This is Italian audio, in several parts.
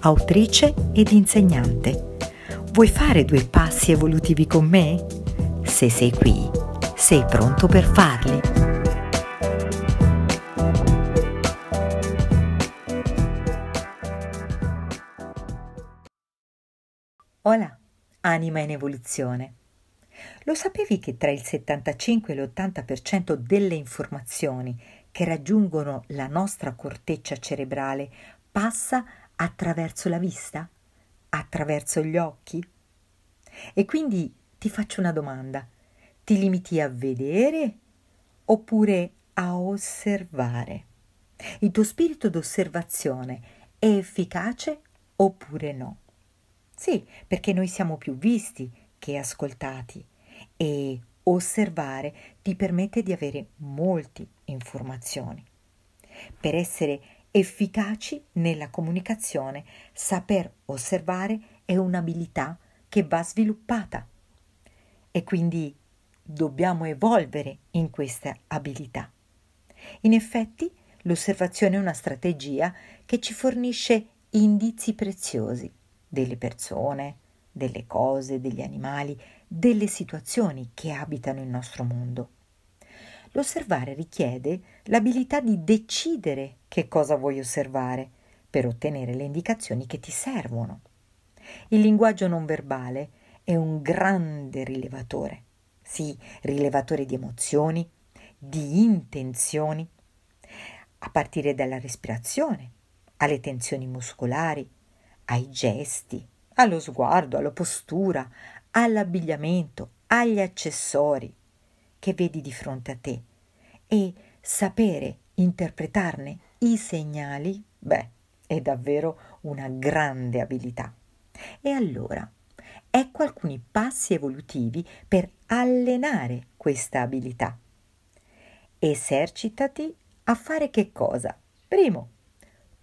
autrice ed insegnante. Vuoi fare due passi evolutivi con me? Se sei qui, sei pronto per farli. Hola, anima in evoluzione. Lo sapevi che tra il 75 e l'80% delle informazioni che raggiungono la nostra corteccia cerebrale passa attraverso la vista? Attraverso gli occhi? E quindi ti faccio una domanda. Ti limiti a vedere oppure a osservare? Il tuo spirito d'osservazione è efficace oppure no? Sì, perché noi siamo più visti che ascoltati e osservare ti permette di avere molte informazioni. Per essere efficaci nella comunicazione, saper osservare è un'abilità che va sviluppata e quindi dobbiamo evolvere in questa abilità. In effetti, l'osservazione è una strategia che ci fornisce indizi preziosi delle persone, delle cose, degli animali, delle situazioni che abitano il nostro mondo. L'osservare richiede l'abilità di decidere che cosa vuoi osservare per ottenere le indicazioni che ti servono. Il linguaggio non verbale è un grande rilevatore, sì, rilevatore di emozioni, di intenzioni, a partire dalla respirazione, alle tensioni muscolari, ai gesti, allo sguardo, alla postura, all'abbigliamento, agli accessori che vedi di fronte a te e sapere interpretarne i segnali, beh, è davvero una grande abilità. E allora, ecco alcuni passi evolutivi per allenare questa abilità. Esercitati a fare che cosa? Primo,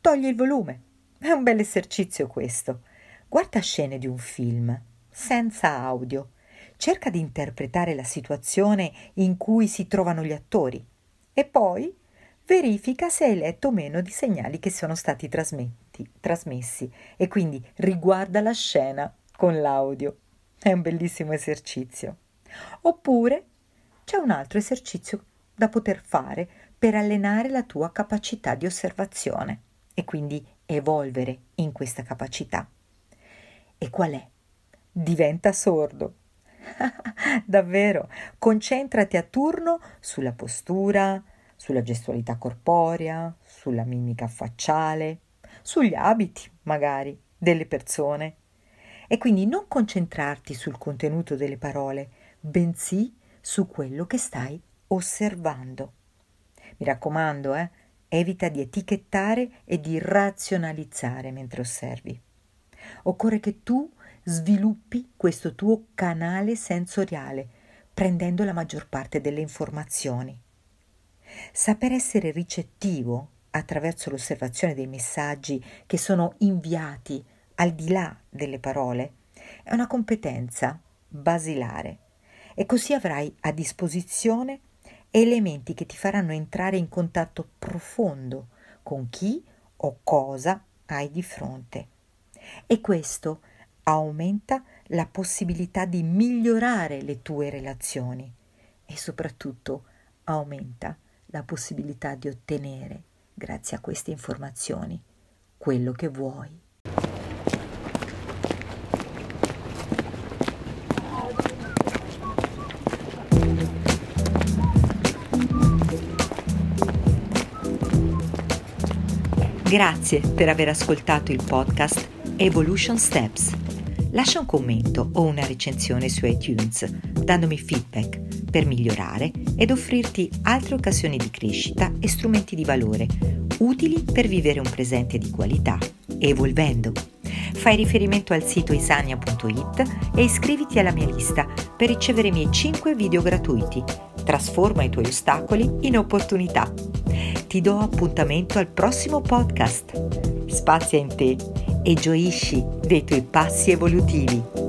togli il volume. È un bel esercizio questo. Guarda scene di un film senza audio. Cerca di interpretare la situazione in cui si trovano gli attori e poi verifica se hai letto o meno di segnali che sono stati trasmessi e quindi riguarda la scena con l'audio. È un bellissimo esercizio. Oppure c'è un altro esercizio da poter fare per allenare la tua capacità di osservazione e quindi evolvere in questa capacità. E qual è? Diventa sordo. Davvero, concentrati a turno sulla postura, sulla gestualità corporea, sulla mimica facciale, sugli abiti, magari, delle persone. E quindi non concentrarti sul contenuto delle parole, bensì su quello che stai osservando. Mi raccomando, eh, evita di etichettare e di razionalizzare mentre osservi. Occorre che tu sviluppi questo tuo canale sensoriale, prendendo la maggior parte delle informazioni. Saper essere ricettivo attraverso l'osservazione dei messaggi che sono inviati al di là delle parole è una competenza basilare e così avrai a disposizione elementi che ti faranno entrare in contatto profondo con chi o cosa hai di fronte. E questo aumenta la possibilità di migliorare le tue relazioni e soprattutto aumenta la possibilità di ottenere, grazie a queste informazioni, quello che vuoi. Grazie per aver ascoltato il podcast Evolution Steps lascia un commento o una recensione su iTunes, dandomi feedback per migliorare ed offrirti altre occasioni di crescita e strumenti di valore utili per vivere un presente di qualità, evolvendo. Fai riferimento al sito isania.it e iscriviti alla mia lista per ricevere i miei 5 video gratuiti. Trasforma i tuoi ostacoli in opportunità. Ti do appuntamento al prossimo podcast. Spazia in te e gioisci dei tuoi passi evolutivi.